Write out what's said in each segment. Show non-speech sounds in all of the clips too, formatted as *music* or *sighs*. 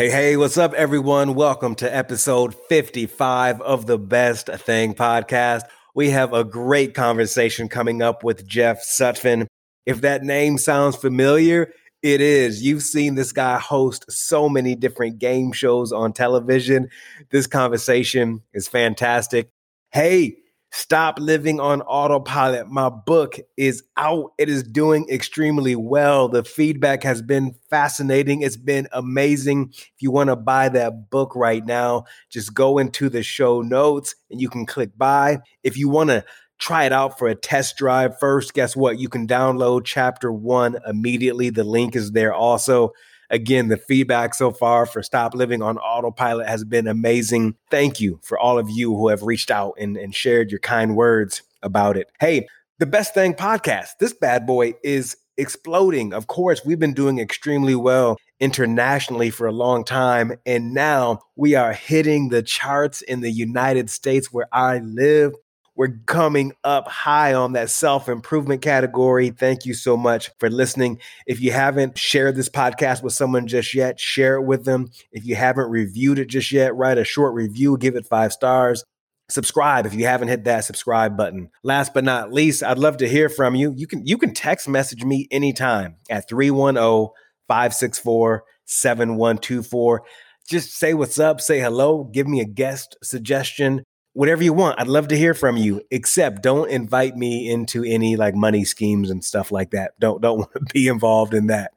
Hey, hey, what's up, everyone? Welcome to episode 55 of the Best Thing podcast. We have a great conversation coming up with Jeff Sutphen. If that name sounds familiar, it is. You've seen this guy host so many different game shows on television. This conversation is fantastic. Hey, Stop Living on Autopilot. My book is out. It is doing extremely well. The feedback has been fascinating. It's been amazing. If you want to buy that book right now, just go into the show notes and you can click buy. If you want to try it out for a test drive first, guess what? You can download chapter one immediately. The link is there also. Again, the feedback so far for Stop Living on Autopilot has been amazing. Thank you for all of you who have reached out and, and shared your kind words about it. Hey, the best thing podcast, this bad boy is exploding. Of course, we've been doing extremely well internationally for a long time. And now we are hitting the charts in the United States where I live. We're coming up high on that self improvement category. Thank you so much for listening. If you haven't shared this podcast with someone just yet, share it with them. If you haven't reviewed it just yet, write a short review, give it five stars. Subscribe if you haven't hit that subscribe button. Last but not least, I'd love to hear from you. You can you can text message me anytime at 310-564-7124. Just say what's up, say hello, give me a guest suggestion whatever you want. I'd love to hear from you. Except don't invite me into any like money schemes and stuff like that. Don't don't *laughs* want to be involved in that.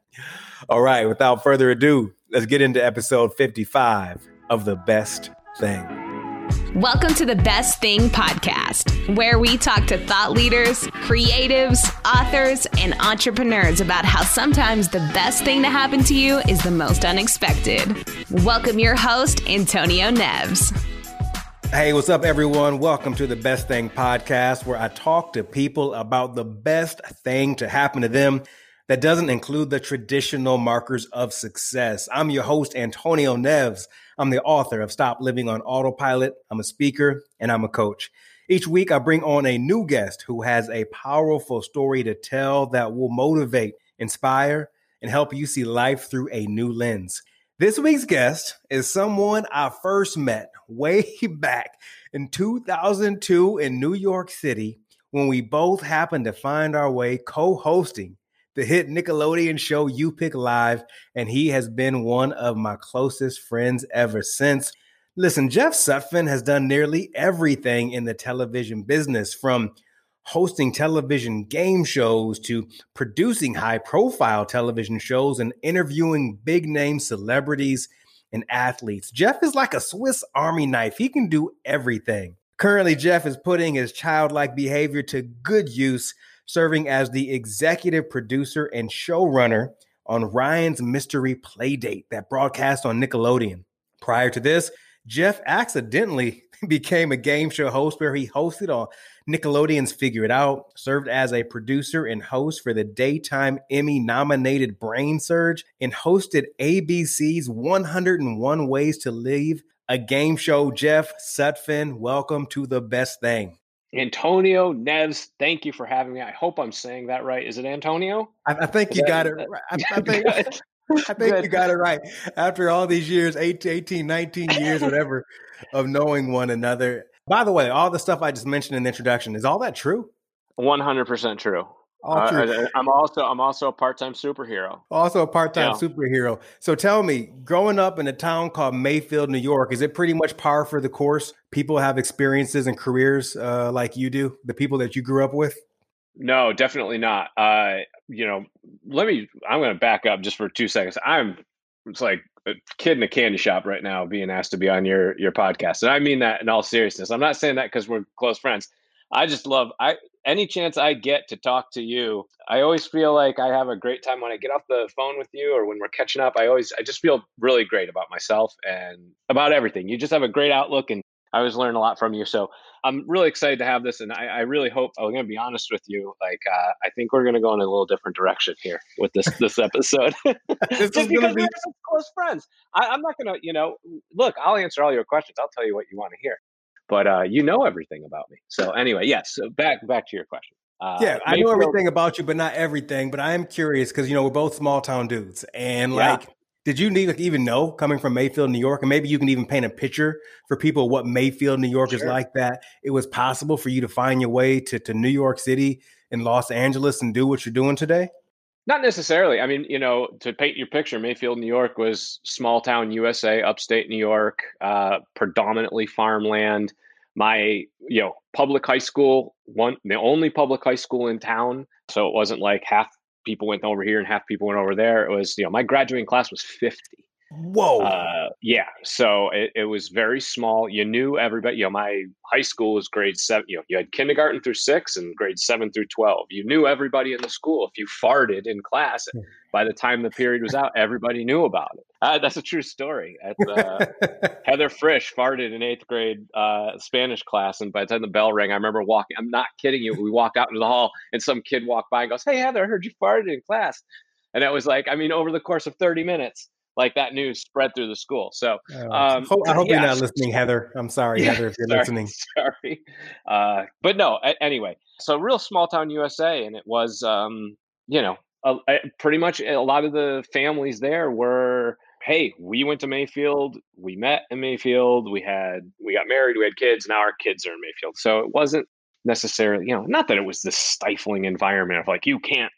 All right, without further ado, let's get into episode 55 of The Best Thing. Welcome to the Best Thing podcast, where we talk to thought leaders, creatives, authors, and entrepreneurs about how sometimes the best thing to happen to you is the most unexpected. Welcome your host, Antonio Neves. Hey, what's up, everyone? Welcome to the Best Thing podcast, where I talk to people about the best thing to happen to them that doesn't include the traditional markers of success. I'm your host, Antonio Neves. I'm the author of Stop Living on Autopilot. I'm a speaker and I'm a coach. Each week, I bring on a new guest who has a powerful story to tell that will motivate, inspire, and help you see life through a new lens. This week's guest is someone I first met way *laughs* back in 2002 in New York City when we both happened to find our way co hosting the hit Nickelodeon show U-Pick Live, and he has been one of my closest friends ever since. Listen, Jeff Sutphen has done nearly everything in the television business from hosting television game shows to producing high profile television shows and interviewing big name celebrities and athletes. Jeff is like a Swiss Army knife, he can do everything. Currently, Jeff is putting his childlike behavior to good use, serving as the executive producer and showrunner on Ryan's Mystery Playdate that broadcast on Nickelodeon. Prior to this, Jeff accidentally *laughs* became a game show host where he hosted on Nickelodeon's Figure It Out, served as a producer and host for the daytime Emmy nominated Brainsurge, and hosted ABC's 101 Ways to Leave, a game show. Jeff Sutphen, welcome to the best thing. Antonio Neves, thank you for having me. I hope I'm saying that right. Is it Antonio? I, I think you got it right. I, I *laughs* think, *laughs* I think you got it right. After all these years, 18, 18 19 years, whatever, *laughs* of knowing one another. By the way, all the stuff I just mentioned in the introduction is all that true? One hundred percent true. All true. Uh, I'm also I'm also a part time superhero. Also a part time yeah. superhero. So tell me, growing up in a town called Mayfield, New York, is it pretty much par for the course? People have experiences and careers uh, like you do. The people that you grew up with. No, definitely not. Uh, you know, let me. I'm going to back up just for two seconds. I'm. It's like a kid in a candy shop right now being asked to be on your your podcast and i mean that in all seriousness i'm not saying that because we're close friends i just love i any chance i get to talk to you i always feel like i have a great time when i get off the phone with you or when we're catching up i always i just feel really great about myself and about everything you just have a great outlook and I always learn a lot from you. So I'm really excited to have this, and I, I really hope I'm going to be honest with you. Like, uh, I think we're going to go in a little different direction here with this *laughs* this episode, *laughs* this just because be... we're close friends. I, am not going to, you know, look. I'll answer all your questions. I'll tell you what you want to hear, but uh, you know everything about me. So anyway, yes. So back back to your question. Uh, yeah, I know everything about you, but not everything. But I am curious because you know we're both small town dudes, and like did you even know coming from Mayfield, New York, and maybe you can even paint a picture for people what Mayfield, New York sure. is like that it was possible for you to find your way to, to New York City and Los Angeles and do what you're doing today? Not necessarily. I mean, you know, to paint your picture, Mayfield, New York was small town USA, upstate New York, uh, predominantly farmland. My, you know, public high school, one the only public high school in town. So it wasn't like half people went over here and half people went over there. It was, you know, my graduating class was 50. Whoa. Uh, yeah. So it, it, was very small. You knew everybody. You know, my high school was grade seven. You know, you had kindergarten through six and grade seven through 12. You knew everybody in the school. If you farted in class, hmm. by the time the period was out, everybody knew about it. Uh, that's a true story. At, uh, *laughs* Heather Frisch farted in eighth grade uh, Spanish class. And by the time the bell rang, I remember walking, I'm not kidding you. We walk out into the hall and some kid walked by and goes, Hey, Heather, I heard you farted in class. And it was like, I mean, over the course of 30 minutes, like that news spread through the school. So oh, um, I hope yeah. you're not listening, Heather. I'm sorry, yeah, Heather, if you're sorry, listening. *laughs* Sorry, uh, but no. A- anyway, so real small town USA, and it was, um, you know, a, a, pretty much a lot of the families there were. Hey, we went to Mayfield. We met in Mayfield. We had we got married. We had kids. Now our kids are in Mayfield. So it wasn't necessarily, you know, not that it was this stifling environment of like you can't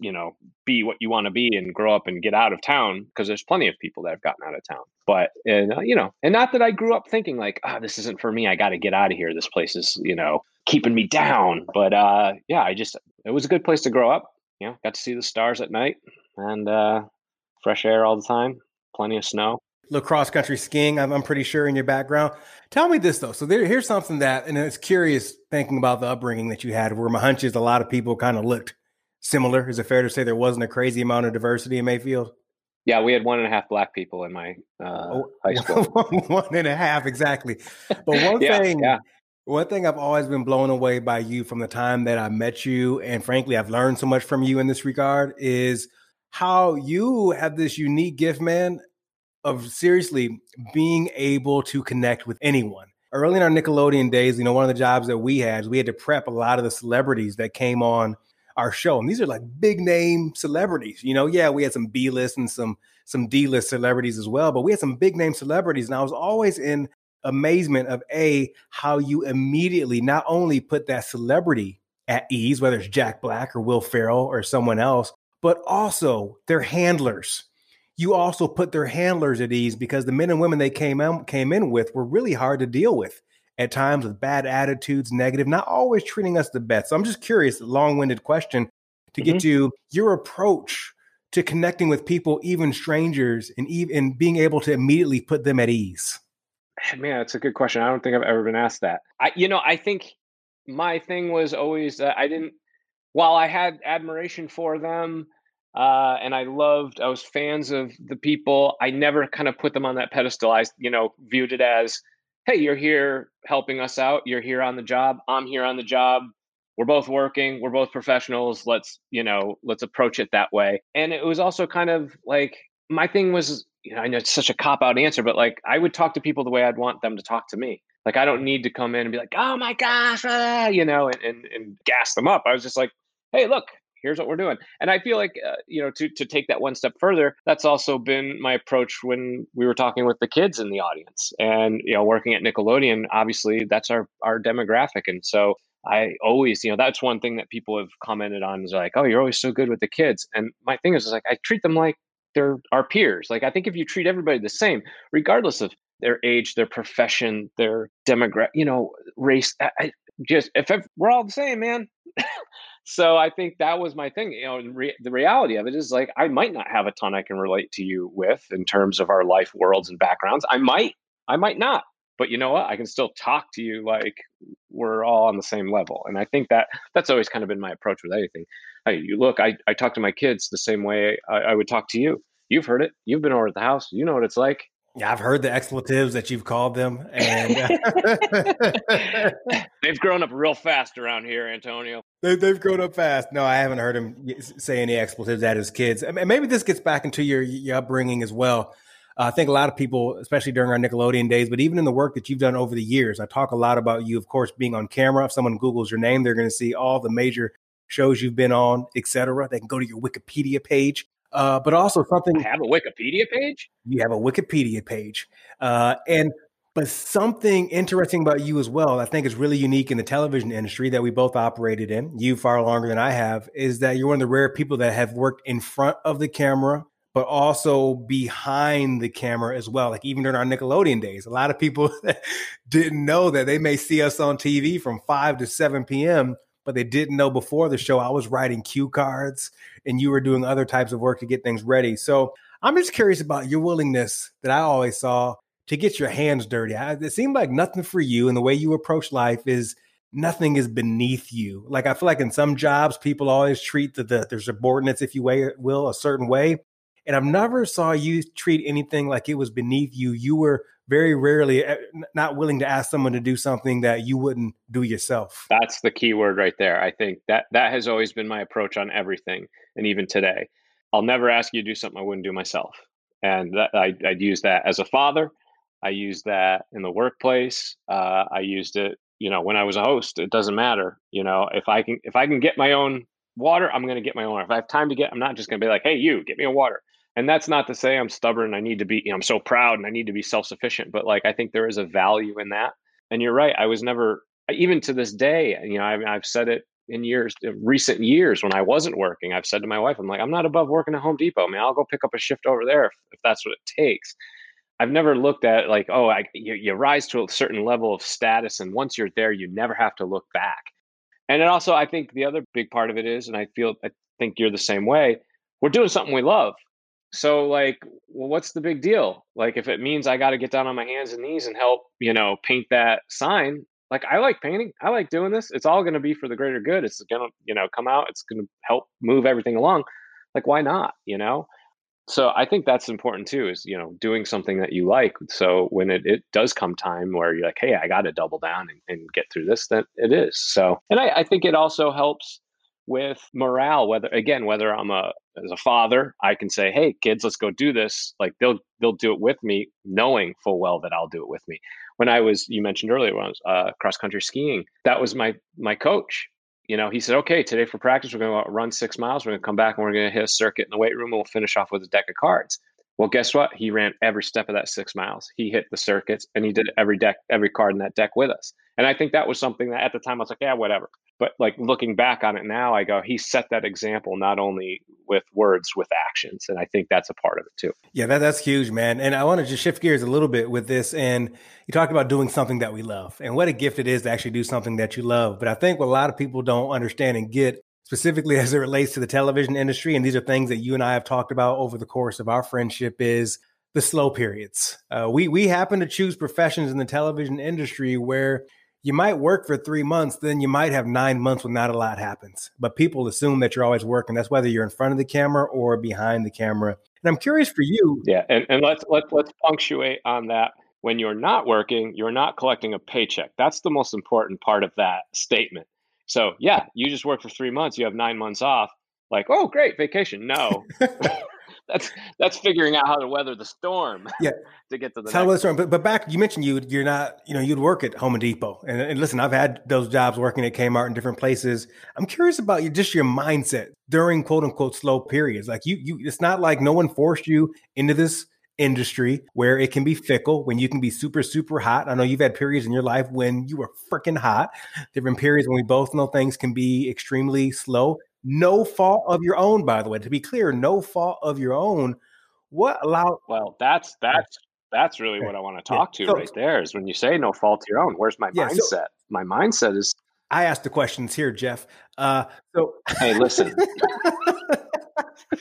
you know be what you want to be and grow up and get out of town because there's plenty of people that have gotten out of town. But and uh, you know and not that i grew up thinking like oh, this isn't for me i got to get out of here this place is you know keeping me down. But uh yeah i just it was a good place to grow up you know got to see the stars at night and uh fresh air all the time plenty of snow. Cross country skiing I'm, I'm, pretty sure in your background. Tell me this though. So there, here's something that and it's curious thinking about the upbringing that you had where my hunch is a lot of people kind of looked similar? Is it fair to say there wasn't a crazy amount of diversity in Mayfield? Yeah, we had one and a half black people in my uh, oh, high *laughs* school. one and a half, exactly. But *laughs* one yeah, thing, yeah. one thing I've always been blown away by you from the time that I met you, and frankly, I've learned so much from you in this regard, is how you have this unique gift, man, of seriously being able to connect with anyone. Early in our Nickelodeon days, you know, one of the jobs that we had we had to prep a lot of the celebrities that came on our show. And these are like big name celebrities. You know, yeah, we had some B list and some some D list celebrities as well, but we had some big name celebrities. And I was always in amazement of a how you immediately not only put that celebrity at ease, whether it's Jack Black or Will Ferrell or someone else, but also their handlers. You also put their handlers at ease because the men and women they came in, came in with were really hard to deal with at times with bad attitudes, negative, not always treating us the best. So I'm just curious, long winded question to mm-hmm. get to your approach to connecting with people, even strangers, and even being able to immediately put them at ease. Man, that's a good question. I don't think I've ever been asked that. I, you know, I think my thing was always that I didn't. While I had admiration for them, uh, and I loved, I was fans of the people. I never kind of put them on that pedestal. I, you know, viewed it as hey, you're here helping us out. You're here on the job. I'm here on the job. We're both working. We're both professionals. Let's, you know, let's approach it that way. And it was also kind of like my thing was, you know, I know it's such a cop out answer, but like I would talk to people the way I'd want them to talk to me. Like I don't need to come in and be like, oh my gosh, ah, you know, and, and, and gas them up. I was just like, hey, look, here's what we're doing. And i feel like uh, you know to to take that one step further that's also been my approach when we were talking with the kids in the audience and you know working at nickelodeon obviously that's our our demographic. And so i always you know that's one thing that people have commented on is like oh you're always so good with the kids. And my thing is, is like i treat them like they're our peers. Like i think if you treat everybody the same regardless of their age their profession their demographic you know race I, I just if, if we're all the same man *laughs* so I think that was my thing. You know, re- the reality of it is like I might not have a ton I can relate to you with in terms of our life worlds and backgrounds. I might, I might not. But you know what? I can still talk to you like we're all on the same level. And I think that that's always kind of been my approach with anything. Hey, you look, I, I talk to my kids the same way I, I would talk to you. You've heard it. You've been over at the house. You know what it's like. Yeah, I've heard the expletives that you've called them, and *laughs* they've grown up real fast around here, Antonio. They, have grown up fast. No, I haven't heard him say any expletives at his kids. And maybe this gets back into your, your upbringing as well. Uh, I think a lot of people, especially during our Nickelodeon days, but even in the work that you've done over the years, I talk a lot about you, of course, being on camera. If someone Googles your name, they're going to see all the major shows you've been on, etc. They can go to your Wikipedia page uh, but also something. I have a Wikipedia page. You have a Wikipedia page, uh, and but something interesting about you as well, I think is really unique in the television industry that we both operated in, you far longer than I have, is that you're one of the rare people that have worked in front of the camera, but also behind the camera as well. Like even during our Nickelodeon days, a lot of people *laughs* didn't know that they may see us on TV from 5 to 7 p.m., but they didn't know before the show I was writing cue cards and you were doing other types of work to get things ready. So I'm just curious about your willingness that I always saw to get your hands dirty. It seemed like nothing for you, and the way you approach life is nothing is beneath you. Like I feel like in some jobs, people always treat the, the their subordinates, if you will, a certain way. And I've never saw you treat anything like it was beneath you. You were very rarely eh, not willing to ask someone to do something that you wouldn't do yourself. That's the key word right there. I think that that has always been my approach on everything, and even today, I'll never ask you to do something I wouldn't do myself. And that, I, I'd use that as a father. I used that in the workplace. Uh, I used it, you know, when I was a host. It doesn't matter, you know, if I can if I can get my own water, I'm going to get my own. If I have time to get, I'm not just going to be like, hey, you get me a water. And that's not to say I'm stubborn. I need to be, you know, I'm so proud and I need to be self sufficient. But like, I think there is a value in that. And you're right. I was never, even to this day, you know, I, I've said it in years, recent years when I wasn't working. I've said to my wife, I'm like, I'm not above working at Home Depot. I mean, I'll go pick up a shift over there if, if that's what it takes. I've never looked at like, oh, I, you, you rise to a certain level of status, and once you're there, you never have to look back. And it also, I think the other big part of it is, and I feel, I think you're the same way. We're doing something we love. So, like, well, what's the big deal? Like, if it means I got to get down on my hands and knees and help, you know, paint that sign, like, I like painting. I like doing this. It's all going to be for the greater good. It's going to, you know, come out. It's going to help move everything along. Like, why not? You know? so i think that's important too is you know doing something that you like so when it, it does come time where you're like hey i got to double down and, and, get through this then it is so and I, I think it also helps with morale whether again whether i'm a as a father i can say hey kids let's go do this like they'll they'll do it with me knowing full well that i'll do it with me when i was you mentioned earlier when i was uh, cross country skiing that was my my coach you know, he said, okay, today for practice, we're going to run six miles. We're going to come back and we're going to hit a circuit in the weight room and we'll finish off with a deck of cards. Well, guess what? He ran every step of that six miles. He hit the circuits and he did every deck, every card in that deck with us. And I think that was something that at the time I was like, yeah, whatever. But like looking back on it now, I go, he set that example not only with words, with actions. And I think that's a part of it too. Yeah, that, that's huge, man. And I want to just shift gears a little bit with this. And you talked about doing something that we love and what a gift it is to actually do something that you love. But I think what a lot of people don't understand and get specifically *laughs* as it relates to the television industry, and these are things that you and I have talked about over the course of our friendship, is the slow periods. Uh, we we happen to choose professions in the television industry where you might work for three months, then you might have nine months when not a lot happens. But people assume that you're always working. That's whether you're in front of the camera or behind the camera. And I'm curious for you. Yeah, and, and let's let's let's punctuate on that. When you're not working, you're not collecting a paycheck. That's the most important part of that statement. So yeah, you just work for three months, you have nine months off. Like, oh great, vacation. No. *laughs* *laughs* that's that's figuring out how to weather the storm. *laughs* Yeah, to get to the. How the storm, but but back you mentioned you you're not you know you'd work at Home and Depot, and, and listen, I've had those jobs working at Kmart in different places. I'm curious about you, just your mindset during quote unquote slow periods. Like you you, it's not like no one forced you into this industry where it can be fickle when you can be super super hot i know you've had periods in your life when you were freaking hot different periods when we both know things can be extremely slow no fault of your own, by the way. To be clear, no fault of your own. What allowed? Well, that's that's that's really what I want to talk yeah. to so, right there. Is when you say no fault of your own. Where's my yeah, mindset? So, my mindset is. I asked the questions here, Jeff. Uh, so hey, listen.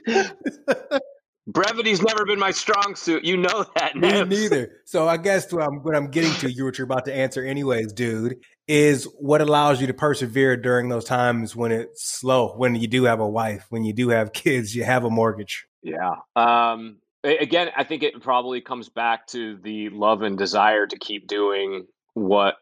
*laughs* *laughs* Brevity's never been my strong suit. You know that. Me neither. So I guess what I'm, what I'm getting to, you what you're about to answer, anyways, dude, is what allows you to persevere during those times when it's slow, when you do have a wife, when you do have kids, you have a mortgage. Yeah. Um, again, I think it probably comes back to the love and desire to keep doing what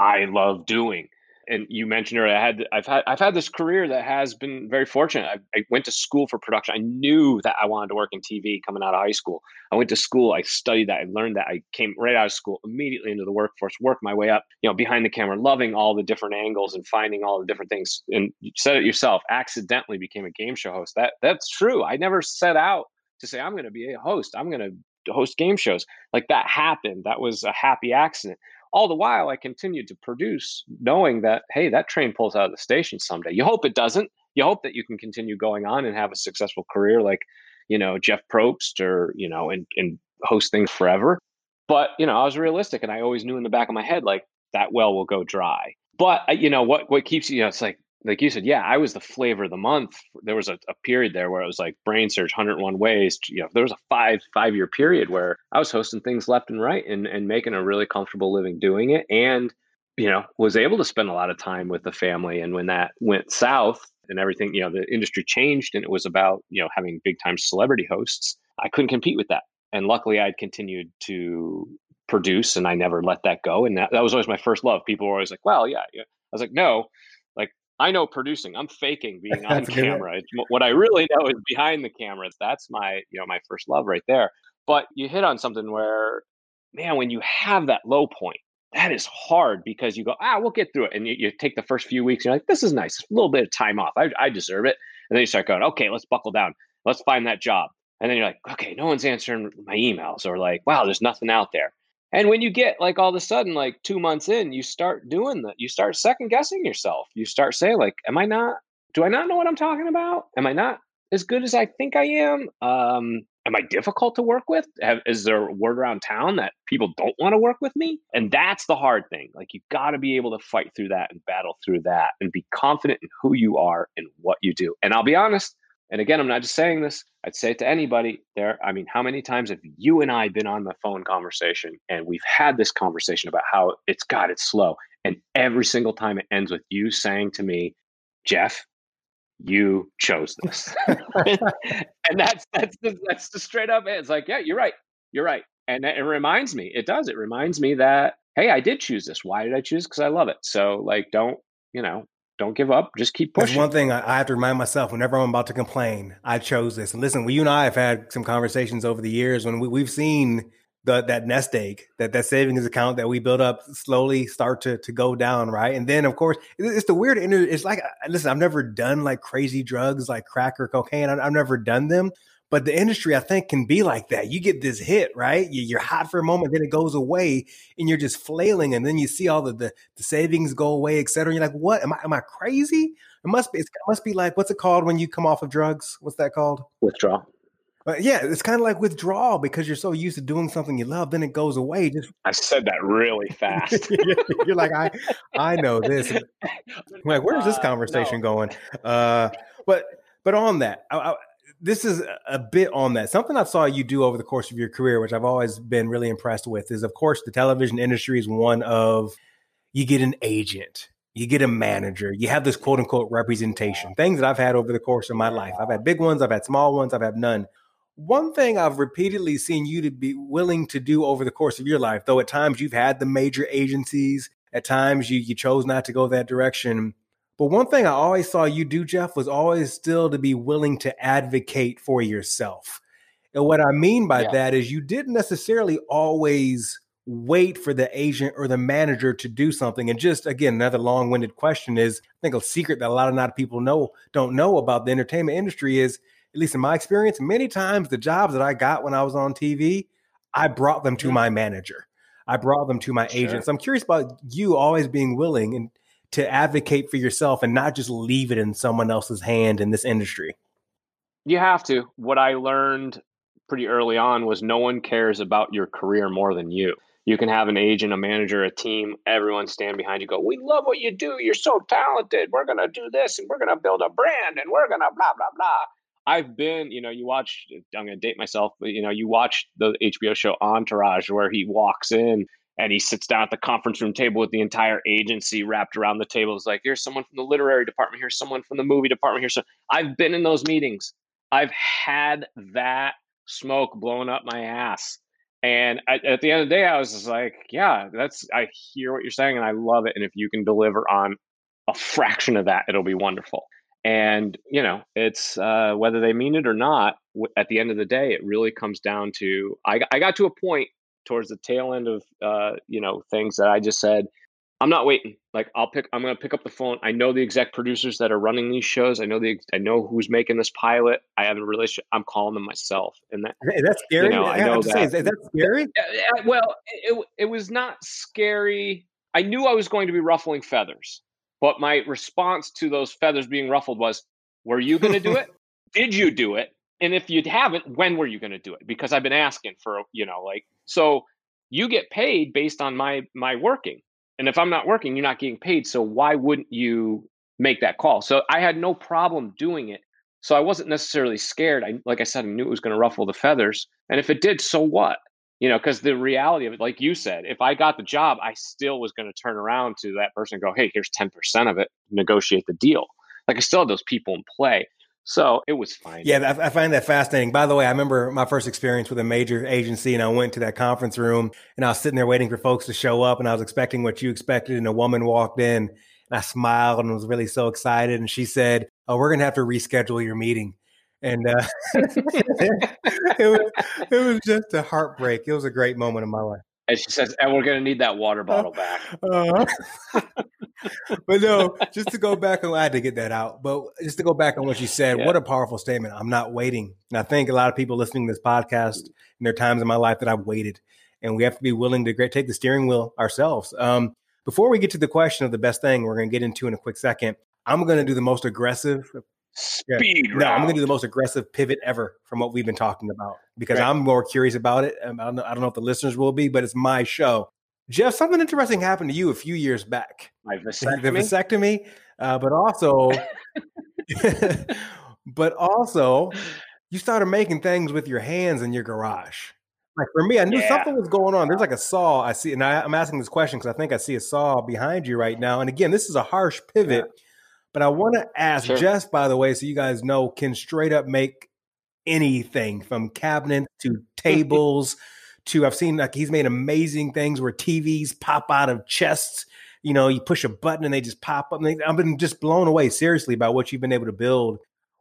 I love doing. And you mentioned earlier, I had I've had I've had this career that has been very fortunate. I, I, went to school for production. I knew that I wanted to work in TV coming out of high school. I went to school. I studied that. I learned that. I came right out of school immediately into the workforce. Worked my way up. You know, behind the camera, loving all the different angles and finding all the different things. And you said it yourself. Accidentally became a game show host. That that's true. I never set out to say I'm going to be a host. I'm going to host game shows. Like that happened. That was a happy accident all the while I continued to produce, knowing that, hey, that train pulls out of the station someday. You hope it doesn't. You hope that you can continue going on and have a successful career like, you know, Jeff Probst or, you know, and, and host things forever. But, you know, I was realistic and I always knew in the back of my head, like, that well will go dry. But, uh, you know, what, what keeps you know, it's like, like you said, yeah, I was the flavor of the month. There was a, a, period there where it was like Brainsurge, 101 ways. You know, there was a five five year period where I was hosting things left and right and and making a really comfortable living doing it, and you know, was able to spend a lot of time with the family. And when that went south and everything, you know, the industry changed and it was about you know having big time celebrity hosts. I couldn't compete with that, and luckily I'd continued to produce and I never let that go. And that, that was always my first love. People were always like, well, yeah, yeah. I was like, no, I know producing. I'm faking *laughs* being on camera. It's, what I really know is behind the camera. That's my, you know, my first love right there. But you hit on something where, man, when you have that low point, that is hard because you go, ah, we'll get through it. And you, you take the first few weeks, you're like, this is nice. A little bit of time off. I, I deserve it. And then you start going, okay, let's buckle down. Let's find that job. And then you're like, okay, no one's answering my emails or like, wow, there's nothing out there. And when you get like all of a sudden, like two months in, you start doing that. You start second guessing yourself. You start saying, like, am I not, do I not know what I'm talking about? Am I not as good as I think I am? Um, am I difficult to work with? Have, is there word around town that people don't want to work with me? And that's the hard thing. Like, you got to be able to fight through that and battle through that and be confident in who you are and what you do. And I'll be honest, and again, I'm not just saying this. I'd say it to anybody there. I mean, how many times have you and I been on the phone conversation and we've had this conversation about how it's God, it's slow. And every single time it ends with you saying to me, Jeff, you chose this. *laughs* *laughs* and that's that's the, that's the straight up. It's like, yeah, you're right. You're right. And it reminds me, it does. It reminds me that, hey, I did choose this. Why did I choose? Because I love it. So like, don't, you know, don't give up. Just keep pushing. That's one thing I have to remind myself whenever I'm about to complain. I chose this. And listen, well, you and I have had some conversations over the years when we, we've seen the, that nest egg, that that savings account that we built up slowly start to to go down, right? And then of course it's the weird. It's like listen, I've never done like crazy drugs like crack or cocaine. I've never done them, but the industry, I think, can be like that. You get this hit, right? You're hot for a moment, then it goes away, and you're just flailing, and then you see all the the, the savings go away, et cetera. And you're like, "What? Am I am I crazy?" It must be. it must be like what's it called when you come off of drugs? What's that called? Withdrawal. But yeah, it's kind of like withdrawal because you're so used to doing something you love, then it goes away. Just I said that really fast. *laughs* you're like, I I know this. *laughs* like, where's this conversation uh, no. going? Uh, but but on that, I, I, this is a bit on that. Something I saw you do over the course of your career, which I've always been really impressed with, is of course the television industry is one of you get an agent, you get a manager, you have this quote unquote representation. Things that I've had over the course of my life. I've had big ones, I've had small ones, I've had none. One thing I've repeatedly seen you to be willing to do over the course of your life, though at times you've had the major agencies, at times you you chose not to go that direction but one thing I always saw you do, Jeff, was always still to be willing to advocate for yourself. And what I mean by yeah. that is you didn't necessarily always wait for the agent or the manager to do something. And just again, another long-winded question is I think a secret that a lot of not people know don't know about the entertainment industry is, at least in my experience, many times the jobs that I got when I was on TV, I brought them to mm-hmm. my manager. I brought them to my sure. agents. I'm curious about you always being willing and to advocate for yourself and not just leave it in someone else's hand in this industry? You have to. What I learned pretty early on was no one cares about your career more than you. You can have an agent, a manager, a team, everyone stand behind you, go, We love what you do. You're so talented. We're going to do this and we're going to build a brand and we're going to blah, blah, blah. I've been, you know, you watch, I'm going to date myself, but, you know, you watch the HBO show Entourage where he walks in and he sits down at the conference room table with the entire agency wrapped around the table. It's like, here's someone from the literary department, here's someone from the movie department, here's some. I've been in those meetings. I've had that smoke blown up my ass. And I, at the end of the day, I was just like, yeah, that's, I hear what you're saying and I love it. And if you can deliver on a fraction of that, it'll be wonderful. And you know, it's uh, whether they mean it or not. At the end of the day, it really comes down to I, I got to a point towards the tail end of uh, you know things that I just said I'm not waiting. Like I'll pick. I'm going to pick up the phone. I know the exec producers that are running these shows. I know the. I know who's making this pilot. I have a relationship. I'm calling them myself. And that hey, that's scary. You know, I, I know that. Say, is that scary? Well, it, it was not scary. I knew I was going to be ruffling feathers, but my response to those feathers being ruffled was, "Were you going to do it? *laughs* Did you do it? And if you haven't, when were you going to do it? Because I've been asking for, you know, like so." You get paid based on my my working and if I'm not working, you're not getting paid. So why wouldn't you make that call? So I had no problem doing it. So I wasn't necessarily scared. I, like I said, I knew it was going to ruffle the feathers. And if it did, so what? You know, because the reality of it, like you said, if I got the job, I still was going to turn around to that person and go, hey, here's 10% of it, negotiate the deal. Like I still had those people in play. So it was fine. Yeah, I find that fascinating. By the way, I remember my first experience with a major agency, and I went to that conference room, and I was sitting there waiting for folks to show up, and I was expecting what you expected, and a woman walked in, and I smiled and was really so excited, and she said, "Oh, we're gonna have to reschedule your meeting." And uh, *laughs* it was it was just a heartbreak. It was a great moment in my life. And she says, and we're going to need that water bottle back. Uh, *laughs* *laughs* but no, just to go back, I had to get that out. But just to go back on what you said, yeah. what a powerful statement. I'm not waiting. And I think a lot of people listening to this podcast, and there are times in my life that I've waited. And we have to be willing to take the steering wheel ourselves. Um, before we get to the question of the best thing, we're going to get into in a quick second. I'm going to do the most aggressive speed yeah. No, I'm going to do the most aggressive pivot ever from what we've been talking about because right. I'm more curious about it. I don't, know, I don't know if the listeners will be, but it's my show. Jeff, something interesting happened to you a few years back. My vasectomy, the vasectomy, uh, but also, *laughs* *laughs* but also, you started making things with your hands in your garage. Like for me, I knew yeah. something was going on. There's like a saw I see, and I, am asking this question because I think I see a saw behind you right now. And again, this is a harsh pivot. Yeah but I want to ask sure. Jeff, by the way, so you guys know, can straight up make anything from cabinets to hmm. tables to I've seen like he's made amazing things where TVs pop out of chests. You know, you push a button and they just pop up. I've been just blown away seriously by what you've been able to build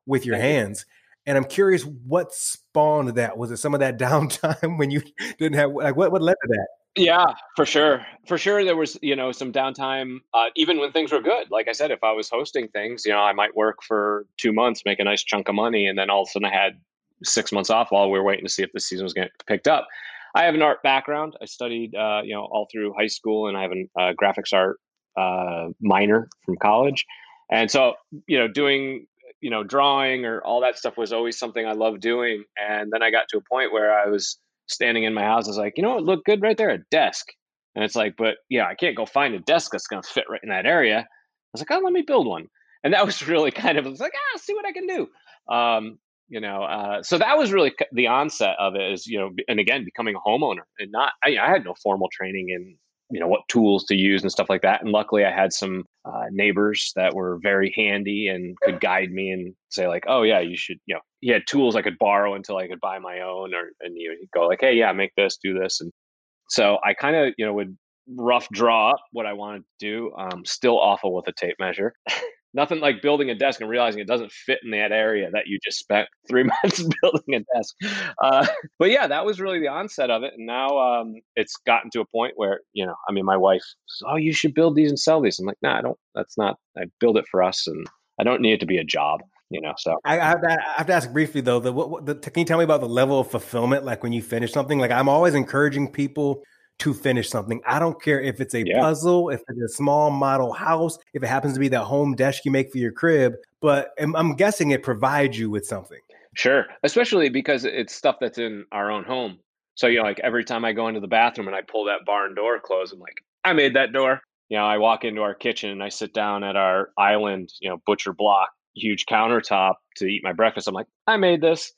with your hands. And I'm curious what spawned that. Was it some of that *laughs* downtime when you didn't have like what what led to that? Yeah, for sure. For sure, there was, you know, some downtime, uh, even when things were good. Like I said, if I was hosting things, you know, I might work for two months, make a nice chunk of money, and then all of a sudden I had six months off while we were waiting to see if the season was going getting picked up. I have an art background. I studied, uh, you know, all through high school, and I have a uh, graphics art uh, minor from college. And so, you know, doing, you know, drawing or all that stuff was always something I loved doing. And then I got to a point where I was standing in my house. is like, you know, it looked good right there, a desk. And it's like, but yeah, I can't go find a desk that's going to fit right in that area. I was like, oh, let me build one. And that *laughs* was really kind of, I like, ah, see what I can do. Um, you know, uh, so that was really the onset of it is, you know, and again, becoming a homeowner and not, I, I had no formal training in you know what tools to use and stuff like that. And luckily i had some uh, neighbors that were very handy and could guide me and say like oh yeah you should you know he had tools i could borrow until i could buy my own or and you know, go like hey yeah make this do this and so i kind of you know would rough draw up what i wanted to do um, still awful with a tape measure *laughs* nothing like building a desk and realizing it doesn't fit in that area that you just spent *laughs* three months *laughs* building a desk. Uh, but yeah, that was really the onset of it. And now um, it's gotten to a point where, you know, I mean, my wife says, Oh, you should build these and sell these. I'm like, no, nah, I don't, that's not, I build it for us and I don't need it to be a job. You know, so I, have, to, I have to ask briefly though. The, what the, can you tell me about the level of fulfillment, like when you finish something? Like I'm always encouraging people to finish something. I don't care if it's a yeah. puzzle, if it's a small model house, if it happens to be that home desk you make for your crib, but I'm, I'm guessing it provides you with something. Sure, especially because it's stuff that's in our own home. So, you know, like every time I go into the bathroom and I pull that barn door closed, I'm like, I made that door. You know, I walk into our kitchen and I sit down at our island, you know, butcher block, huge countertop to eat my breakfast. I'm like, I made this.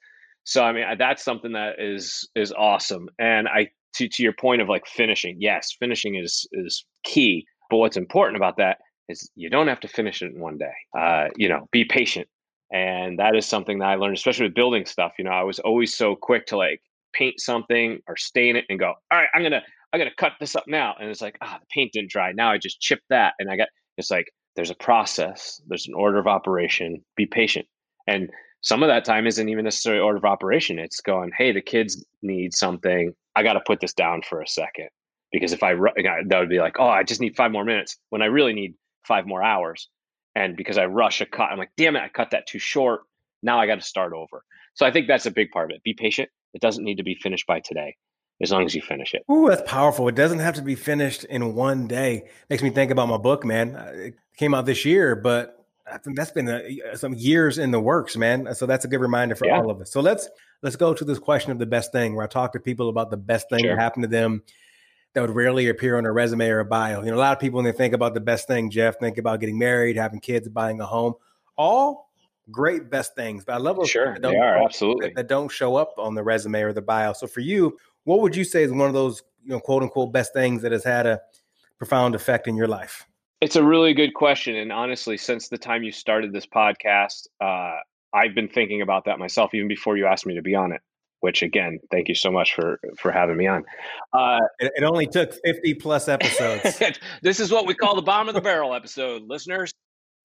So I mean that's something that is is awesome. And I to, to your point of like finishing, yes, finishing is is key. But what's important about that is you don't have to finish it in one day. Uh, you know, be patient. And that is something that I learned, especially with building stuff. You know, I was always so quick to like paint something or stain it and go, all right, I'm gonna I'm gonna cut this up now. And it's like, ah, the paint didn't dry. Now I just chipped that and I got it's like, there's a process, there's an order of operation. Be patient. And some of that time isn't even necessarily order of operation. It's going, hey, the kids need something. I got to put this down for a second because if I that would be like, oh, I just need five more minutes when I really need five more hours. And because I rush a cut, I'm like, damn it, I cut that too short. Now I got to start over. So I think that's a big part of it. Be patient. It doesn't need to be finished by today as long as you finish it. Ooh, that's powerful. It doesn't have to be finished in one day. Makes me think about my book, man. Uh, it came out this year, but I think that's been a, uh, some years in the works, man. Uh, so that's a good reminder for yeah. all of us. So let's let's go to this question of the best thing, where I talk to people about the best thing sure. that happened to them that would rarely appear on a resume or a bio. You know, a lot of people when they think about the best thing, Jeff, think about getting married, having kids, buying a home. All great best things, but I love those sure, they are absolutely that, that don't show up on the resume or the bio. So for you, what would you say is one of those you know quote unquote best things that has had a profound effect in your life? It's a really good question, and honestly, since the time you started this podcast, uh, I've been thinking about that myself, even before you asked me to be on it. Which again, thank you so much for for having me on. Uh, it, it only took fifty plus episodes. *laughs* this is what we call the bottom of the barrel episode, listeners.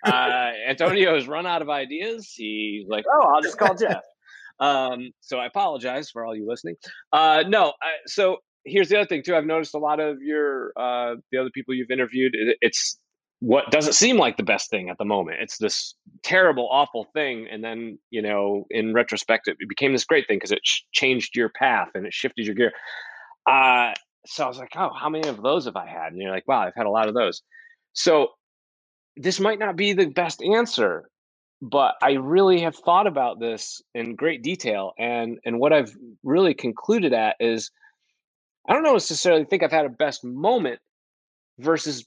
Uh, Antonio has run out of ideas. He's like, "Oh, I'll just call Jeff." Um, so I apologize for all you listening. Uh, no, I, so here's the other thing too. I've noticed a lot of your uh, the other people you've interviewed. It, it's what doesn't seem like the best thing at the moment. It's this terrible, awful thing, and then you know, in retrospect, it became this great thing because it sh- changed your path and it shifted your gear. Uh, so I was like, oh, how many of those have I had? And you're like, wow, I've had a lot of those. So this might not be the best answer but I really have thought about this in great detail, and and what I've really concluded at is, I don't necessarily think I've had a best moment versus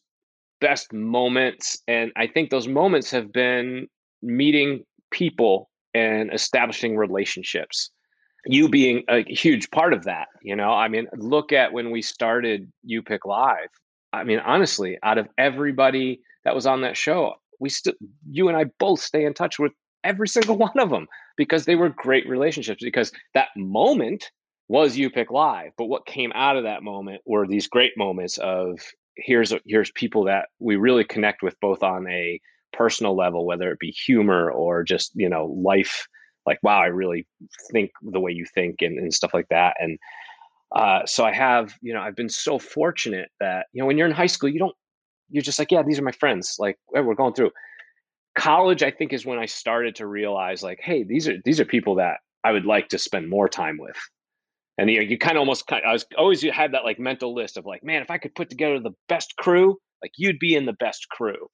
best moments, and I think those moments have been meeting people and establishing relationships. You being a huge part of that, you know. I mean, look at when we started U-Pick Live. I mean, honestly, out of everybody that was on that show, we still you and I both stay in touch with every *laughs* single one of them because they were great relationships because that moment was U-Pick Live but what came out of that moment were these great moments of here's here's people that we really connect with both on a personal level whether it be humor or just you know life like wow i really think the way you think and, and stuff like that and uh, so i have you know i've been so fortunate that you know when you're in high school you don't you're just like, yeah, these are my friends. Like we're going through. College, I think, is when I started to realize, like, hey, these are these are people that I would like to spend more time with. And you, you kind of almost, kind of, I was always you had that like mental list of like, man, if I could put together the best crew, like you'd be in the best crew.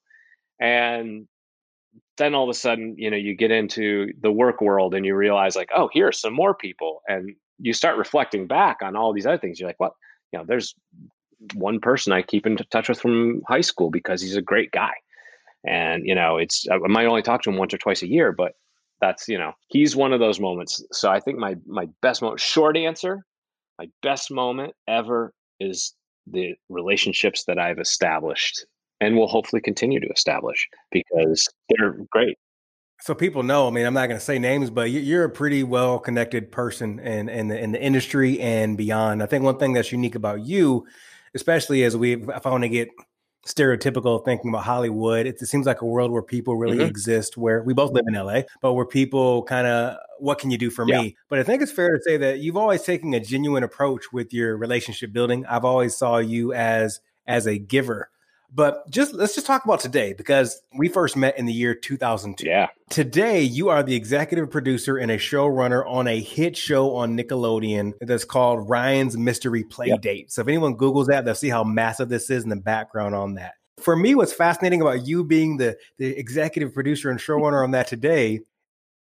And then all of a sudden, you know, you get into the work world and you realize like, oh, here are some more people, and you start reflecting back on all these other things. You're like, what? you know, there's one person I keep in touch with from high school because he's a great guy. And, you know, it's, uh, I might only talk to him once or twice a year, but that's, you know, he's one of those moments. So I think my, my best moment, short answer, my best moment ever is the relationships that I've established and will hopefully continue to establish because they're great. So people know. I mean, I'm not going to say names, but you're a pretty well connected person in in the, in the industry and beyond. I think one thing that's unique about you especially as we, if I want to get stereotypical thinking about Hollywood, it, it seems like a world where people really mm-hmm. exist, where we both live in LA, but where people kind of, what can you do for yeah. me? But I think it's fair to say that you've always taken a genuine approach with your relationship building. I've always saw you as as a giver. But just let's just talk about today because we first met in the year 2002. Yeah. Today, you are the executive producer and a showrunner on a hit show on Nickelodeon that's called Ryan's Mystery Play yep. Date. So if anyone Googles that, they'll see how massive this is in the background on that. For me, what's fascinating about you being the, the executive producer and showrunner on that today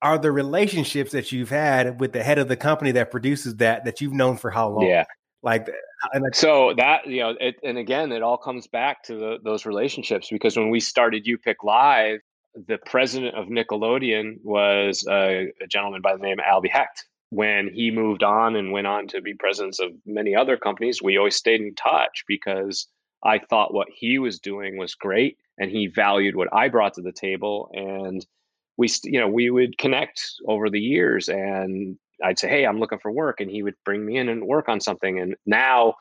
are the relationships that you've had with the head of the company that produces that that you've known for how long? Yeah. Like, uh, and so that you know, it, and again, it all comes back to the, those relationships because when we started U-Pick Live, the president of Nickelodeon was a, a gentleman by the name of Albie Hecht. When he moved on and went on to be presidents of many other companies, we always stayed in touch because I thought what he was doing was great, and he valued what I brought to the table, and we you know we would connect over the years and I'd say, "Hey, I'm looking for work," and he would bring me in and work on something. And now,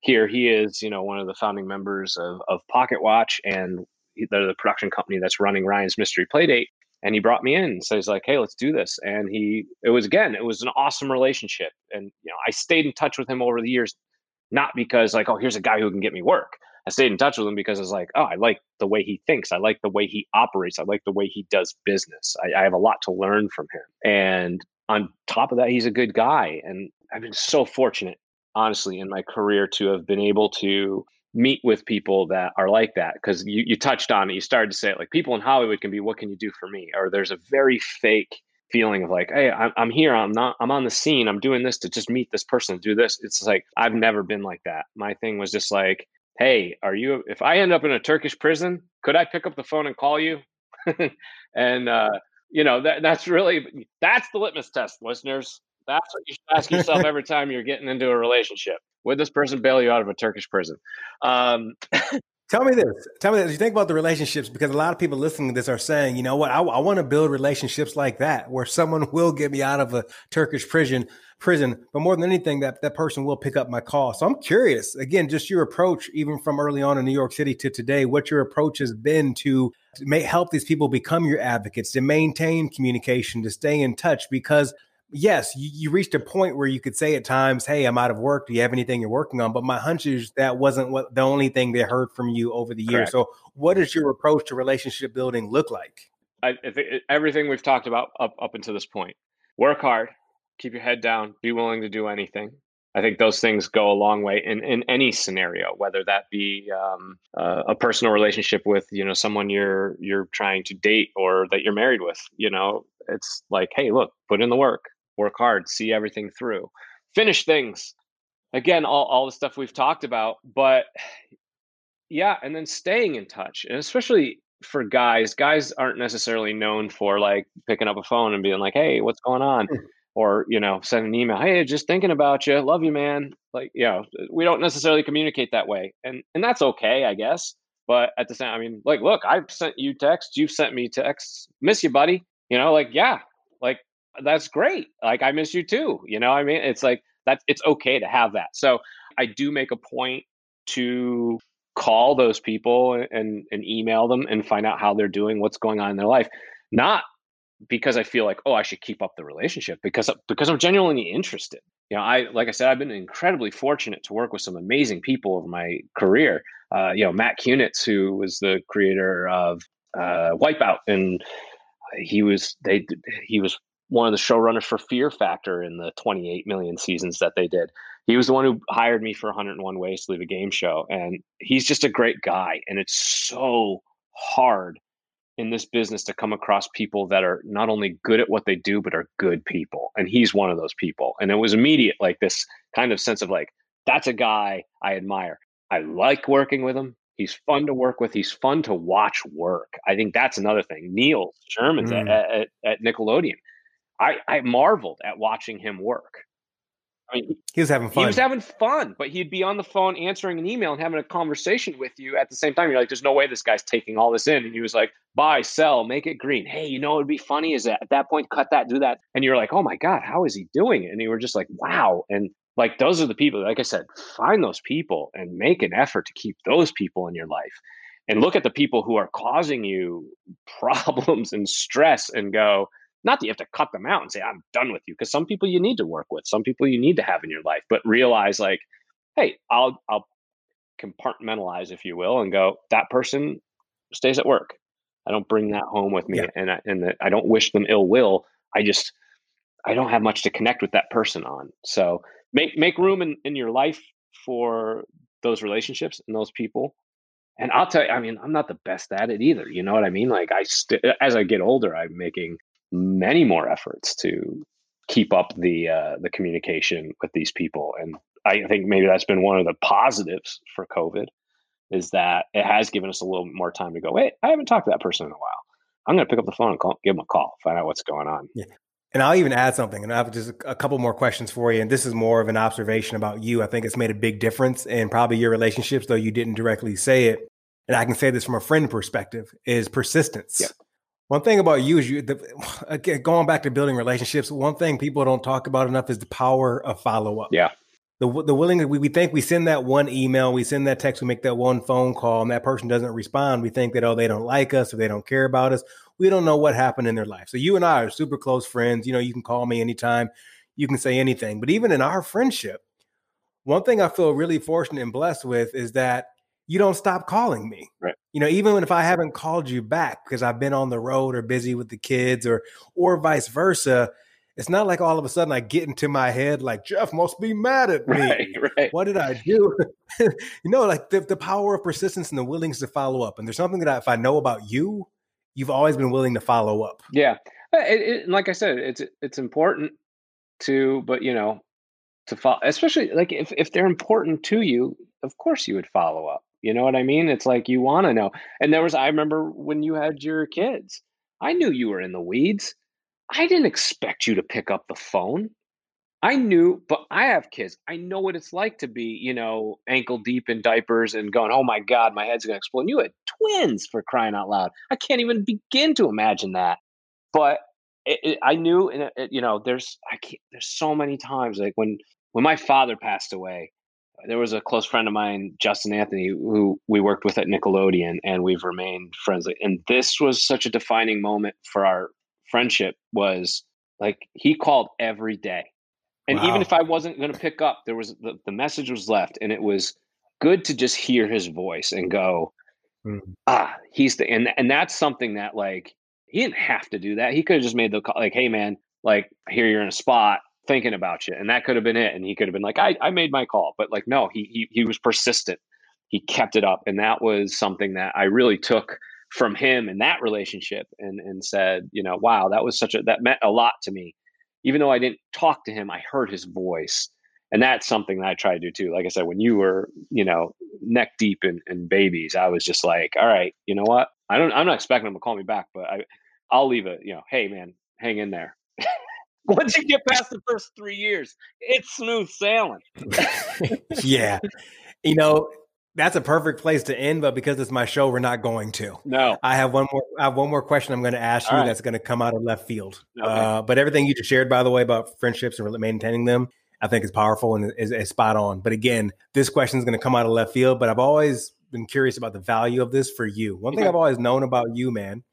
here he is, you know, one of the founding members of of Pocket Watch, and they're the production company that's running Ryan's Mystery Playdate. And he brought me in and says like, "Hey, let's do this." And he, it was again, it was an awesome relationship. And you know, I stayed in touch with him over the years, not because like, oh, here's a guy who can get me work. I stayed in touch with him because I was like, oh, I like the way he thinks. I like the way he operates. I like the way he does business. I, I have a lot to learn from him. And on top of that, he's a good guy. And I've been so fortunate, honestly, in my career to have been able to meet with people that are like that because you, you touched on it you started to say it like people in hollywood can be what can you do for me? Or there's a very fake feeling of like hey I'm, I'm here i'm not i'm on the scene i'm doing this to just meet this person do this. It's like i've never been like that. My thing was just like hey are you if i end up in a turkish prison could i pick up the phone and call you? *laughs* And uh you know that that's really that's the litmus test listeners that's what you should ask yourself *laughs* every time you're getting into a relationship would this person bail you out of a Turkish prison? Um, *laughs* Tell me this. Tell me this. You think about the relationships because a lot of people listening to this are saying, you know what, I, I want to build relationships like that where someone will get me out of a Turkish prison. Prison, but more than anything, that that person will pick up my call. So I'm curious, again, just your approach, even from early on in New York City to today, what your approach has been to, make, help these people become your advocates, to maintain communication, to stay in touch, because yes, you, you, reached a point where you could say at times, "Hey, I'm out of work. Do you have anything you're working on?" But my hunch is that wasn't what the only thing they heard from you over the years. So, what does your approach to relationship building look like? I, think everything we've talked about up up until this point: work hard, keep your head down, be willing to do anything. I think those things go a long way in, in any scenario, whether that be um, uh, a personal relationship with you know someone you're you're trying to date or that you're married with. You know, it's like, hey, look, put in the work, work hard, see everything through, finish things. Again, all, all the stuff we've talked about, but yeah, and then staying in touch, and especially for guys, guys aren't necessarily known for like picking up a phone and being like, "Hey, what's going on?" Hmm. or you know, send an email, "Hey, just thinking about you, love you, man." Like, you know, we don't necessarily communicate that way, and and that's okay, I guess. But at the same, I mean, like, look, I've sent you texts, you've sent me texts, miss you, buddy. You know, like, yeah, that's great. Like I miss you too. You know, I mean, it's like that. It's okay to have that. So I do make a point to call those people and and email them and find out how they're doing, what's going on in their life. Not because I feel like oh I should keep up the relationship because because I'm genuinely interested. You know, I like I said I've been incredibly fortunate to work with some amazing people over my career. Uh, you know, Matt Kunitz, who was the creator of uh, Wipeout, and he was they he was one of the showrunners for Fear Factor in the 28 million seasons that they did. He was the one who hired me for 101 Ways to Leave a Game Show. And he's just a great guy. And it's so hard in this business to come across people that are not only good at what they do, but are good people. And he's one of those people. And it was immediate, like this kind of sense of like, that's a guy I admire. I like working with him. He's fun to work with. He's fun to watch work. I think that's another thing. Neil Sherman's mm. at, at, at Nickelodeon I, I marveled at watching him work. I mean, he was having fun. He was having fun, but he'd be on the phone answering an email and having a conversation with you at the same time. You're like, there's no way this guy's taking all this in. And he was like, buy, sell, make it green. Hey, you know what would be funny is that at that point, cut that, do that. And you're like, oh my God, how is he doing it? And you were just like, wow. And like, those are the people, like I said, find those people and make an effort to keep those people in your life. And look at the people who are causing you *laughs* problems and stress and go, not that you have to cut them out and say i'm done with you because some people you need to work with some people you need to have in your life but realize like hey i'll i'll compartmentalize if you will and go that person stays at work i don't bring that home with me yeah. and I, and i don't wish them ill will i just i don't have much to connect with that person on so make make room in, in your life for those relationships and those people and I'll tell you, I mean, I'm not the best at it either. You know what I mean? Like I, st- as I get older, I'm making many more efforts to keep up the uh, the communication with these people. And I think maybe that's been one of the positives for COVID is that it has given us a little more time to go. Wait, I haven't talked to that person in a while. I'm going to pick up the phone and call, give them a call, find out what's going on. Yeah. And I'll even add something, and I have just a couple more questions for you. And this is more of an observation about you. I think it's made a big difference in probably your relationships, though you didn't directly say it. And I can say this from a friend perspective: is persistence. Yeah. One thing about you is you, the, *sighs* again, going back to building relationships, one thing people don't talk about enough is the power of follow up. Yeah. the the willing we, we think we send that one email, we send that text, we make that one phone call, and that person doesn't respond. We think that oh they don't like us or they don't care about us. We don't know what happened in their life. So you and I are super close friends. You know, you can call me anytime, you can say anything. But even in our friendship, one thing I feel really fortunate and blessed with is that you don't stop calling me. Right. You know, even if I haven't called you back because I've been on the road or busy with the kids or or vice versa, it's not like all of a sudden I get into my head like Jeff must be mad at *laughs* me. Right, right. What did I do? *laughs* you know, like the, the power of persistence and the willingness to follow up. And there's something that I, if I know about you, you've always been willing to follow up. Yeah, uh, it, it, like I said, it's it's important to, but you know, to follow, especially like if if they're important to you, of course you would follow up. You know what I mean? It's like you want to know. And there was, I remember when you had your kids, I knew you were in the weeds. I didn't expect you to pick up the phone. I knew, but I have kids. I know what it's like to be, you know, ankle deep in diapers and going, oh my God, my head's going to explode. And you had twins for crying out loud. I can't even begin to imagine that. But it, it, I knew, and it, you know, there's, I can't, there's so many times like when, when my father passed away, there was a close friend of mine, Justin Anthony, who we worked with at Nickelodeon, and we've remained friends. And this was such a defining moment for our friendship. Was like he called every day, and wow. even if I wasn't going to pick up, there was the, the message was left, and it was good to just hear his voice and go, mm. ah, he's the and and that's something that like he didn't have to do that. He could have just made the call, like, hey man, like here you're in a spot thinking about you. And that could have been it. And he could have been like, I, I made my call. But like, no, he, he he was persistent. He kept it up. And that was something that I really took from him in that relationship and and said, you know, wow, that was such a that meant a lot to me. Even though I didn't talk to him, I heard his voice. And that's something that I try to do too. Like I said, when you were, you know, neck deep in, in babies, I was just like, all right, you know what? I don't I'm not expecting him to call me back, but I I'll leave it, you know, hey man, hang in there. Once you get past the first three years, it's smooth sailing. *laughs* yeah. You know, that's a perfect place to end, but because it's my show, we're not going to. No. I have one more I have one more question I'm going to ask All you right. that's going to come out of left field. Okay. Uh, but everything you just shared, by the way, about friendships and maintaining them, I think is powerful and is, is spot on. But again, this question is going to come out of left field, but I've always been curious about the value of this for you. One thing I've always known about you, man,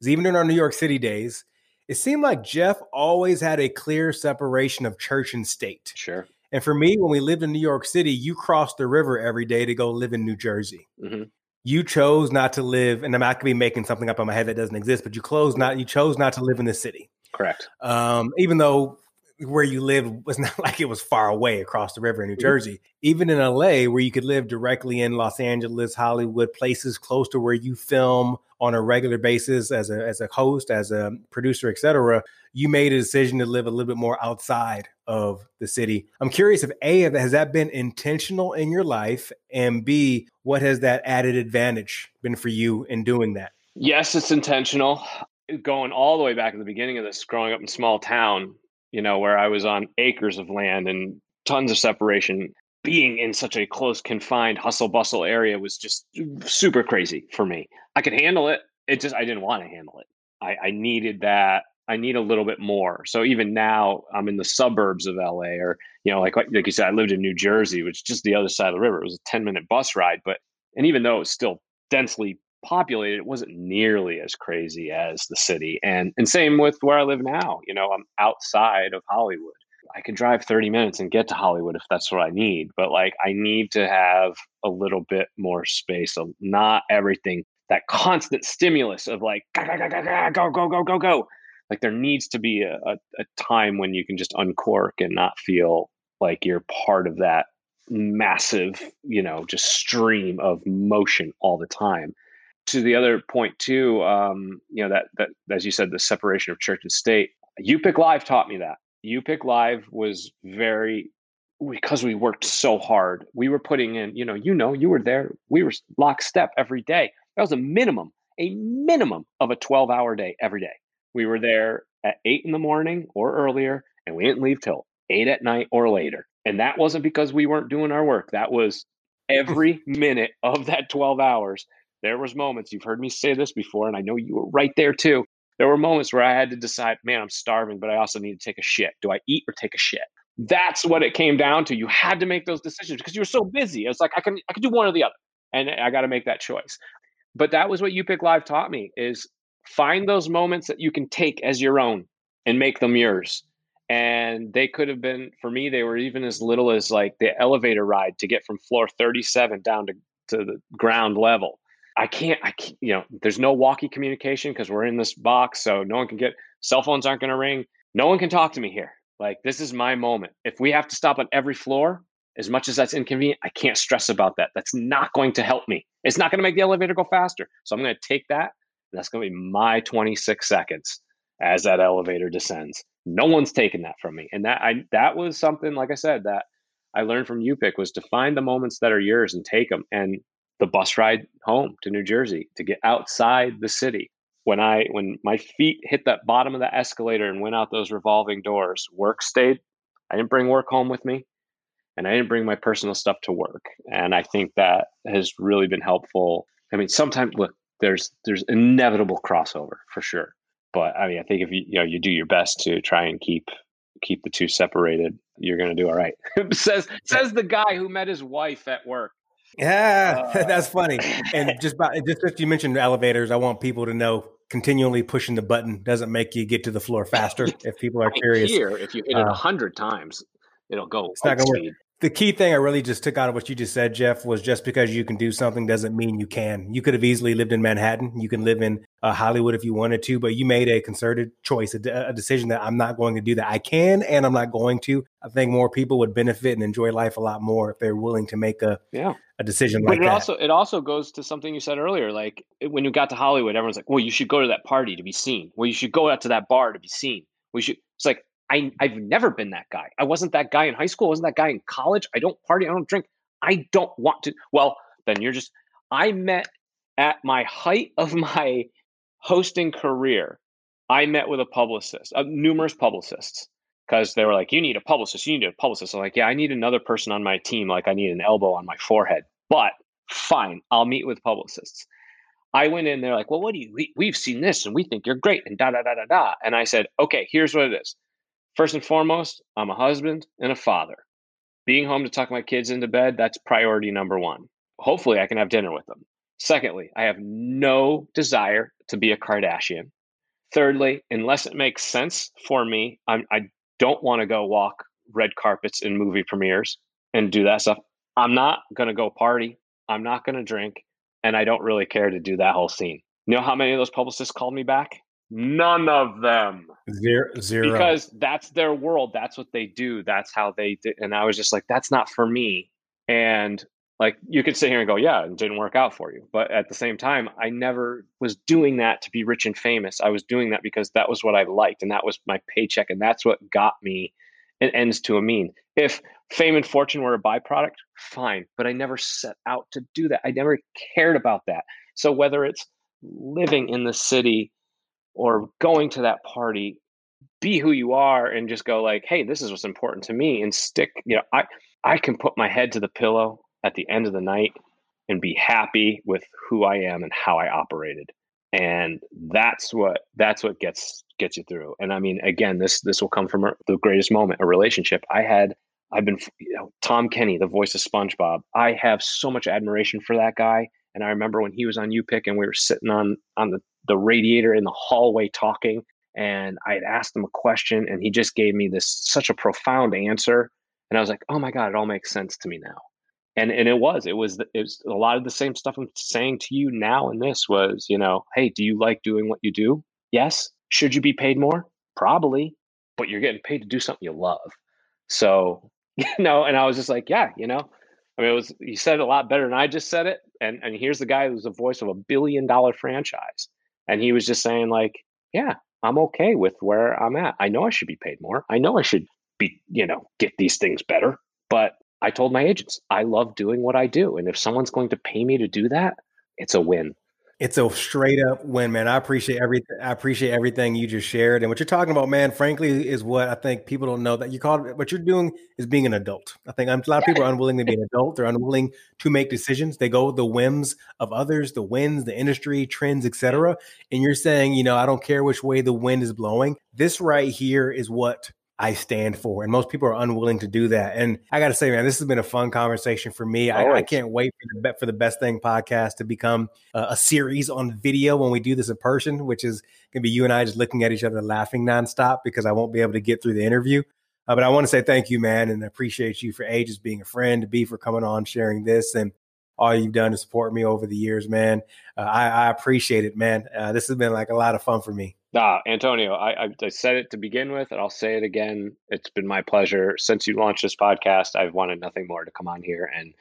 is even in our New York City days, it seemed like Jeff always had a clear separation of church and state. Sure. And for me, when we lived in New York City, you crossed the river every day to go live in New Jersey. Mm-hmm. You chose not to live, and I'm not going to be making something up on my head that doesn't exist, but you closed not. You chose not to live in the city. Correct. Um, even though where you lived was *laughs* not like it was far away across the river in New mm-hmm. Jersey. Even in LA, where you could live directly in Los Angeles, Hollywood, places close to where you film on a regular basis as a as a host, as a producer, etc. You made a decision to live a little bit more outside of the city. I'm curious if A, has that been intentional in your life? And B, what has that added advantage been for you in doing that? Yes, it's intentional. Going all the way back at the beginning of this, growing up in small town, you know, where I was on acres of land and tons of separation. Being in such a close, confined, hustle bustle area was just super crazy for me. I could handle it. It just, I didn't want to handle it. I, I needed that. I need a little bit more. So even now, I'm in the suburbs of LA, or you know, like like you said, I lived in New Jersey, which is just the other side of the river. It was a 10 minute bus ride, but and even though it was still densely populated, it wasn't nearly as crazy as the city. And and same with where I live now. You know, I'm outside of Hollywood. I can drive 30 minutes and get to Hollywood if that's what I need, but like I need to have a little bit more space. So not everything that constant stimulus of like go go go go go go go. Like there needs to be a, a, a time when you can just uncork and not feel like you're part of that massive, you know, just stream of motion all the time. To the other point too, um, you know that that as you said, the separation of church and state. U-Pick Live taught me that you Pick Live was very because we worked so hard. We were putting in, you know, you know, you were there. We were lockstep every day. That was a minimum, a minimum of a 12 hour day every day. We were there at eight in the morning or earlier, and we didn't leave till eight at night or later. And that wasn't because we weren't doing our work. That was every *laughs* minute of that 12 hours there was moments you've heard me say this before and i know you were right there too there were moments where i had to decide man i'm starving but i also need to take a shit do i eat or take a shit That's what it came down to. You had to make those decisions because you were so busy. It's like I can I can do one or the other, and I got to make that choice. But that was what U-Pick Live taught me: is find those moments that you can take as your own and make them yours. And they could have been for me. They were even as little as like the elevator ride to get from floor thirty-seven down to to the ground level. I can't, I can't, you know, there's no walkie communication because we're in this box. So no one can get, cell phones aren't going to ring. No one can talk to me here. Like, this is my moment. If we have to stop on every floor, as much as that's inconvenient, I can't stress about that. That's not going to help me. It's not going to make the elevator go faster. So I'm going to take that, that's going to be my 26 seconds as that elevator descends. No one's taking that from me. And that I that was something, like I said, that I learned from U-Pick was to find the moments that are yours and take them. And the bus ride home to New Jersey to get outside the city when I when my feet hit that bottom of the escalator and went out those revolving doors, work stayed. I didn't bring work home with me, and I didn't bring my personal stuff to work. And I think that has really been helpful. I mean, sometimes look, there's there's inevitable crossover for sure, but I mean, I think if you you know you do your best to try and keep keep the two separated, you're going to do all right. *laughs* says says the guy who met his wife at work. Yeah, *laughs* uh, that's funny. And *laughs* just by, just if you mentioned elevators, I want people to know continually pushing the button doesn't make you get to the floor faster. If people are curious, here if you hit it a uh, hundred times, it'll go. It's not going to work the key thing I really just took out of what you just said, Jeff, was just because you can do something doesn't mean you can. You could have easily lived in Manhattan. You can live in uh, Hollywood if you wanted to, but you made a concerted choice, a, a, decision that I'm not going to do that. I can, and I'm not going to. I think more people would benefit and enjoy life a lot more if they're willing to make a yeah. a decision but like it that. also it also goes to something you said earlier. Like when you got to Hollywood, everyone's like, "Well, you should go to that party to be seen. Well, you should go out to that bar to be seen. We should." It's like I, I've never been that guy. I wasn't that guy in high school. I wasn't that guy in college. I don't party. I don't drink. I don't want to. Well, then you're just, I met at my height *laughs* of my hosting career. I met with a publicist, uh, numerous publicists, because they were like, you need a publicist. You need a publicist. I'm like, yeah, I need another person on my team. Like, I need an elbow on my forehead. But fine, I'll meet with publicists. I went in there like, well, what do you, we, we've seen this and we think you're great and da da da da da. And I said, okay, here's what it is. First and foremost, I'm a husband and a father. Being home to tuck my kids into bed, that's priority number one. Hopefully, I can have dinner with them. Secondly, I have no desire to be a Kardashian. Thirdly, unless it makes sense for me, I'm, I don't want to go walk red carpets in movie premieres and do that stuff. I'm not going to go party. I'm not going to drink. And I don't really care to do that whole scene. You know how many of those publicists called me back? None of them. Zero, zero. Because that's their world. That's what they do. That's how they did. And I was just like, that's not for me. And like, you could sit here and go, yeah, it didn't work out for you. But at the same time, I never was doing that to be rich and famous. I was doing that because that was what I liked and that was my paycheck. And that's what got me an ends to a mean. If fame and fortune were a byproduct, fine. But I never set out to do that. I never cared about that. So whether it's living in the city, or going to that party be who you are and just go like hey this is what's important to me and stick you know i i can put my head to the pillow at the end of the night and be happy with who i am and how i operated and that's what that's what gets gets you through and i mean again this this will come from the greatest moment a relationship. I had i've been you know tom kenny the voice of spongebob i have so much admiration for that guy and i remember when he was on U-Pick and we were sitting on on the the radiator in the hallway talking and I had asked him a question and he just gave me this such a profound answer and I was like, "Oh my god, it all makes sense to me now." And and it was it was it was a lot of the same stuff I'm saying to you now and this was, you know, "Hey, do you like doing what you do?" Yes. Should you be paid more? Probably, but you're getting paid to do something you love. So, *laughs* you know, and I was just like, "Yeah, you know, I mean, it was you said it a lot better than I just said it. And and here's the guy who's the voice of a billion dollar franchise and he was just saying like yeah i'm okay with where i'm at. I know i should be paid more. I know i should be you know get these things better but i told my agents i love doing what i do. And if someone's going to pay me to do that it's a win it's a straight up win, man. I appreciate everything. I appreciate everything you just shared, and what you're talking about, man. Frankly, is what I think people don't know that you call it. What you're doing is being an adult. I think a lot of people are unwilling to be an adult. They're unwilling to make decisions. They go with the whims of others, the winds, the industry trends, etc. And you're saying, you know, I don't care which way the wind is blowing. This right here is what I stand for. And most people are unwilling to do that. And I got to say, man, this has been a fun conversation for me. I, I, can't wait for the, for the Best Thing podcast to become a, a series on video when we do this in person, which is going to be you and I just looking at each other laughing nonstop because I won't be able to get through the interview. Uh, but I want to say thank you, man, and appreciate you for A, just being a friend, to B, for coming on, sharing this, and all you've done to support me over the years, man. Uh, I, I, appreciate it, man. Uh, this has been like a lot of fun for me. Ah, Antonio, I, I, said it to begin with, and I'll say it again. It's been my pleasure since you launched this podcast. I've wanted nothing more to come on here and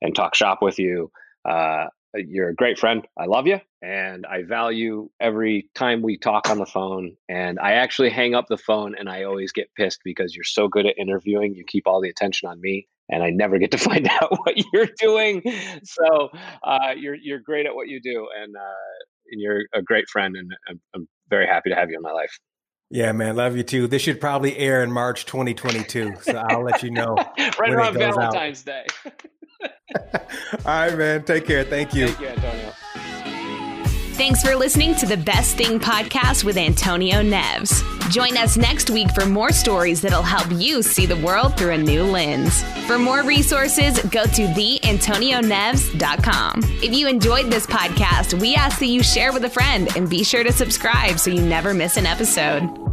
and talk shop with you. Uh, you're a great friend. I love you, and I value every time we talk on the phone. And I actually hang up the phone, and I always get pissed because you're so good at interviewing. You keep all the attention on me, and I never get to *laughs* find out what you're doing. So uh, you're you're great at what you do, and uh, and you're a great friend, and I'm, I'm very happy to have you in my life. Yeah, man, love you too. This should probably air in March 2022, so I'll let you know *laughs* right around Valentine's out. Day. *laughs* All right, man. Take care. Thank you. Thank you, Antonio. Thanks for listening to the Best Thing podcast with Antonio Neves. Join us next week for more stories that'll help you see the world through a new lens. For more resources, go to theantonioneves.com. If you enjoyed this podcast, we ask that you share with a friend and be sure to subscribe so you never miss an episode.